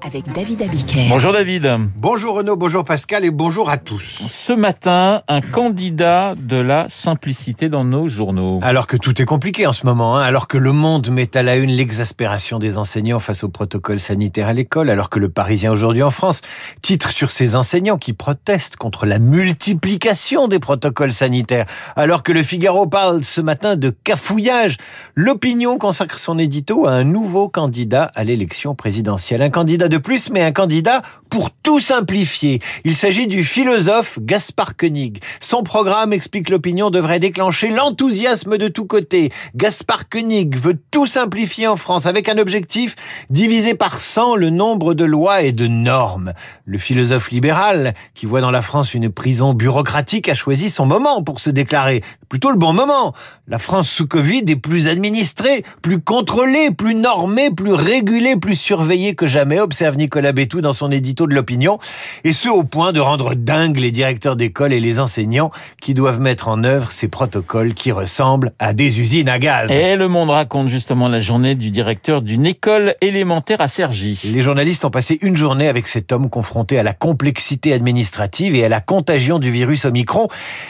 avec David Abiker. Bonjour David. Bonjour Renaud, bonjour Pascal et bonjour à tous. Ce matin, un candidat de la simplicité dans nos journaux. Alors que tout est compliqué en ce moment, hein, alors que le monde met à la une l'exaspération des enseignants face au protocole sanitaire à l'école, alors que le Parisien aujourd'hui en France titre sur ces enseignants qui protestent contre la multiplication des protocoles sanitaires, alors que le Figaro parle ce matin de cafouillage, l'opinion consacre son édito à un nouveau candidat à l'élection présidentielle. Un candidat de plus, mais un candidat pour tout simplifier. Il s'agit du philosophe Gaspard Koenig. Son programme, explique l'opinion, devrait déclencher l'enthousiasme de tous côtés. Gaspard Koenig veut tout simplifier en France avec un objectif diviser par 100 le nombre de lois et de normes. Le philosophe libéral, qui voit dans la France une prison bureaucratique, a choisi son moment pour se déclarer. Plutôt le bon moment. La France sous Covid est plus administrée, plus contrôlée, plus normée, plus régulée, plus surveillée que jamais, observe Nicolas Bétou dans son édito de l'opinion, et ce au point de rendre dingue les directeurs d'école et les enseignants qui doivent mettre en œuvre ces protocoles qui ressemblent à des usines à gaz. Et Le Monde raconte justement la journée du directeur d'une école élémentaire à Cergy. Les journalistes ont passé une journée avec cet homme confronté à la complexité administrative et à la contagion du virus Omicron,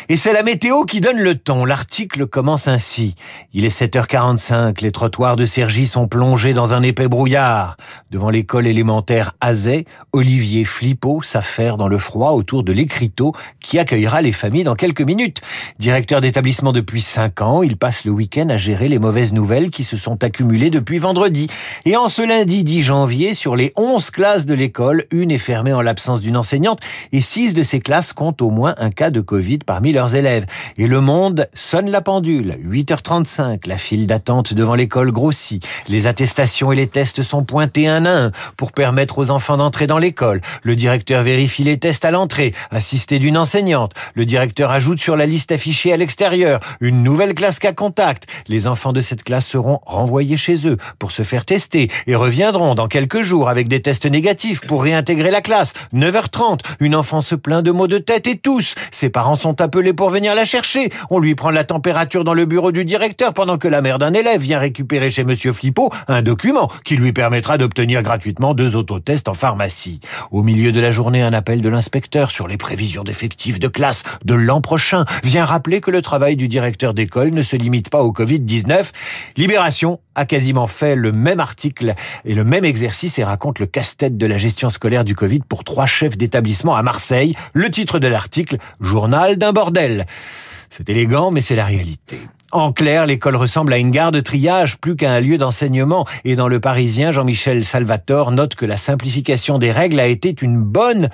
et c'est la météo qui donne le L'article commence ainsi. Il est 7h45, les trottoirs de Cergy sont plongés dans un épais brouillard. Devant l'école élémentaire Azay, Olivier Flippo s'affaire dans le froid autour de l'écriteau qui accueillera les familles dans quelques minutes. Directeur d'établissement depuis 5 ans, il passe le week-end à gérer les mauvaises nouvelles qui se sont accumulées depuis vendredi. Et en ce lundi 10 janvier, sur les 11 classes de l'école, une est fermée en l'absence d'une enseignante et 6 de ces classes comptent au moins un cas de Covid parmi leurs élèves. Et le monde sonne la pendule. 8h35, la file d'attente devant l'école grossit. Les attestations et les tests sont pointés un à un pour permettre aux enfants d'entrer dans l'école. Le directeur vérifie les tests à l'entrée, assisté d'une enseignante. Le directeur ajoute sur la liste affichée à l'extérieur une nouvelle classe cas contact. Les enfants de cette classe seront renvoyés chez eux pour se faire tester et reviendront dans quelques jours avec des tests négatifs pour réintégrer la classe. 9h30, une enfant se plaint de maux de tête et tous. Ses parents sont appelés pour venir la chercher. On lui prend la température dans le bureau du directeur pendant que la mère d'un élève vient récupérer chez monsieur Flippo un document qui lui permettra d'obtenir gratuitement deux autotests en pharmacie. Au milieu de la journée, un appel de l'inspecteur sur les prévisions d'effectifs de classe de l'an prochain vient rappeler que le travail du directeur d'école ne se limite pas au Covid-19. Libération a quasiment fait le même article et le même exercice et raconte le casse-tête de la gestion scolaire du Covid pour trois chefs d'établissement à Marseille. Le titre de l'article, Journal d'un bordel. C'est élégant, mais c'est la réalité. En clair, l'école ressemble à une gare de triage plus qu'à un lieu d'enseignement. Et dans le Parisien, Jean-Michel Salvatore note que la simplification des règles a été une bonne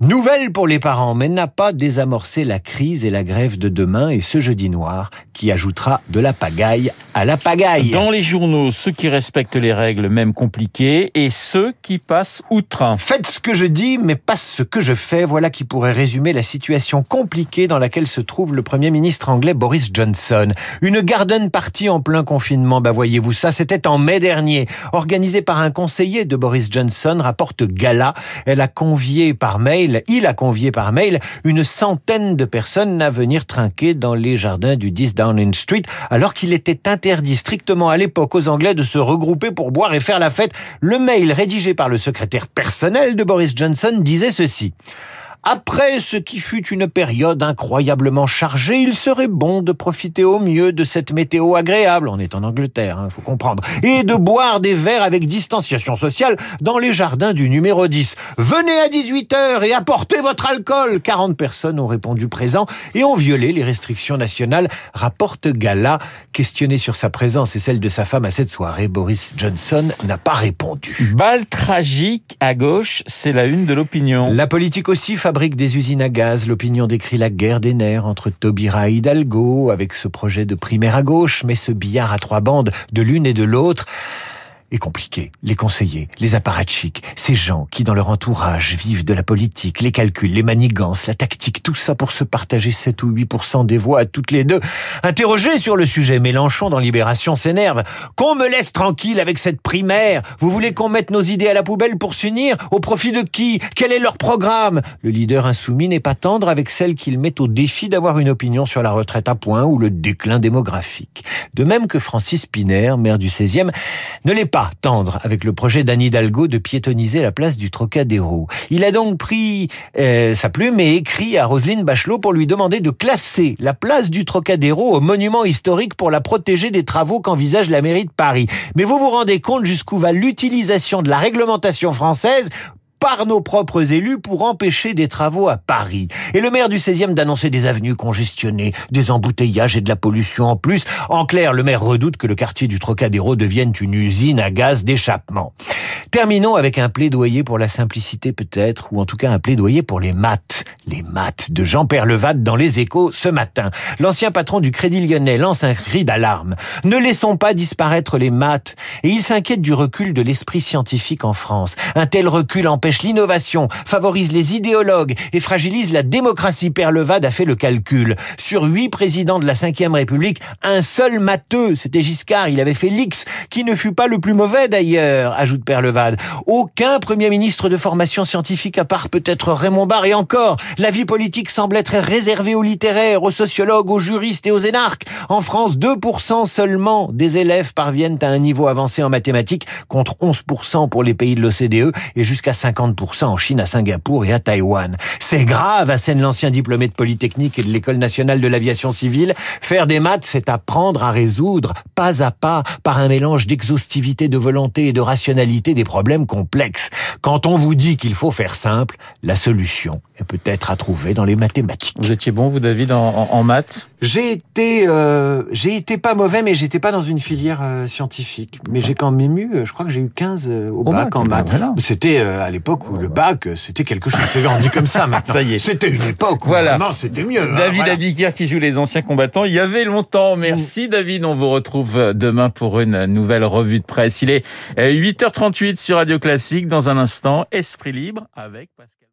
Nouvelle pour les parents, mais n'a pas désamorcé la crise et la grève de demain et ce jeudi noir qui ajoutera de la pagaille à la pagaille. Dans les journaux, ceux qui respectent les règles, même compliquées, et ceux qui passent outre. Faites ce que je dis, mais pas ce que je fais. Voilà qui pourrait résumer la situation compliquée dans laquelle se trouve le Premier ministre anglais Boris Johnson. Une garden party en plein confinement, bah voyez-vous ça, c'était en mai dernier. Organisée par un conseiller de Boris Johnson, rapporte Gala. Elle a convié par mail il a convié par mail une centaine de personnes à venir trinquer dans les jardins du 10 Downing Street, alors qu'il était interdit strictement à l'époque aux Anglais de se regrouper pour boire et faire la fête. Le mail rédigé par le secrétaire personnel de Boris Johnson disait ceci. Après ce qui fut une période incroyablement chargée, il serait bon de profiter au mieux de cette météo agréable, on est en Angleterre, il hein, faut comprendre, et de boire des verres avec distanciation sociale dans les jardins du numéro 10. Venez à 18h et apportez votre alcool 40 personnes ont répondu présent et ont violé les restrictions nationales, rapporte Gala. Questionné sur sa présence et celle de sa femme à cette soirée, Boris Johnson n'a pas répondu. Balle tragique à gauche, c'est la une de l'opinion. La politique aussi fabrique des usines à gaz. L'opinion décrit la guerre des nerfs entre Taubira et Hidalgo avec ce projet de primaire à gauche, mais ce billard à trois bandes de l'une et de l'autre est compliqué. Les conseillers, les apparatchiks, ces gens qui dans leur entourage vivent de la politique, les calculs, les manigances, la tactique, tout ça pour se partager 7 ou 8% des voix à toutes les deux. Interrogé sur le sujet, Mélenchon dans Libération s'énerve. Qu'on me laisse tranquille avec cette primaire. Vous voulez qu'on mette nos idées à la poubelle pour s'unir? Au profit de qui? Quel est leur programme? Le leader insoumis n'est pas tendre avec celle qu'il met au défi d'avoir une opinion sur la retraite à point ou le déclin démographique. De même que Francis Piner, maire du 16e, ne l'est pas tendre avec le projet d'Anne Hidalgo de piétoniser la place du Trocadéro. Il a donc pris euh, sa plume et écrit à Roselyne Bachelot pour lui demander de classer la place du Trocadéro au monument historique pour la protéger des travaux qu'envisage la mairie de Paris. Mais vous vous rendez compte jusqu'où va l'utilisation de la réglementation française par nos propres élus pour empêcher des travaux à Paris. Et le maire du 16e d'annoncer des avenues congestionnées, des embouteillages et de la pollution en plus. En clair, le maire redoute que le quartier du Trocadéro devienne une usine à gaz d'échappement. Terminons avec un plaidoyer pour la simplicité peut-être, ou en tout cas un plaidoyer pour les maths. Les maths de Jean Perlevade dans les échos ce matin. L'ancien patron du Crédit Lyonnais lance un cri d'alarme. Ne laissons pas disparaître les maths. Et il s'inquiète du recul de l'esprit scientifique en France. Un tel recul empêche l'innovation, favorise les idéologues et fragilise la démocratie. Perlevade a fait le calcul. Sur huit présidents de la Ve République, un seul matheux, c'était Giscard, il avait fait l'X, qui ne fut pas le plus mauvais d'ailleurs, ajoute Perlevade. Aucun premier ministre de formation scientifique à part peut-être Raymond Barre et encore, la vie politique semble être réservée aux littéraires, aux sociologues, aux juristes et aux énarques. En France, 2% seulement des élèves parviennent à un niveau avancé en mathématiques contre 11% pour les pays de l'OCDE et jusqu'à 50% en Chine, à Singapour et à Taïwan. C'est grave, assène l'ancien diplômé de Polytechnique et de l'École nationale de l'aviation civile. Faire des maths, c'est apprendre à résoudre, pas à pas, par un mélange d'exhaustivité, de volonté et de rationalité des problèmes complexes. Quand on vous dit qu'il faut faire simple, la solution est peut-être à trouver dans les mathématiques. Vous étiez bon, vous, David, en, en, en maths? J'ai été, euh, j'ai été pas mauvais, mais j'étais pas dans une filière euh, scientifique. Mais j'ai quand même eu, euh, je crois que j'ai eu 15 euh, au, Au bac, bac, en bah maths. voilà. C'était euh, à l'époque où le bac, euh, c'était quelque chose. C'est dit comme ça maintenant. Ça y est. C'était une époque où Voilà. c'était mieux. hein, David voilà. Abiquière qui joue les anciens combattants. Il y avait longtemps. Merci David. On vous retrouve demain pour une nouvelle revue de presse. Il est euh, 8h38 sur Radio Classique. Dans un instant, Esprit Libre avec Pascal.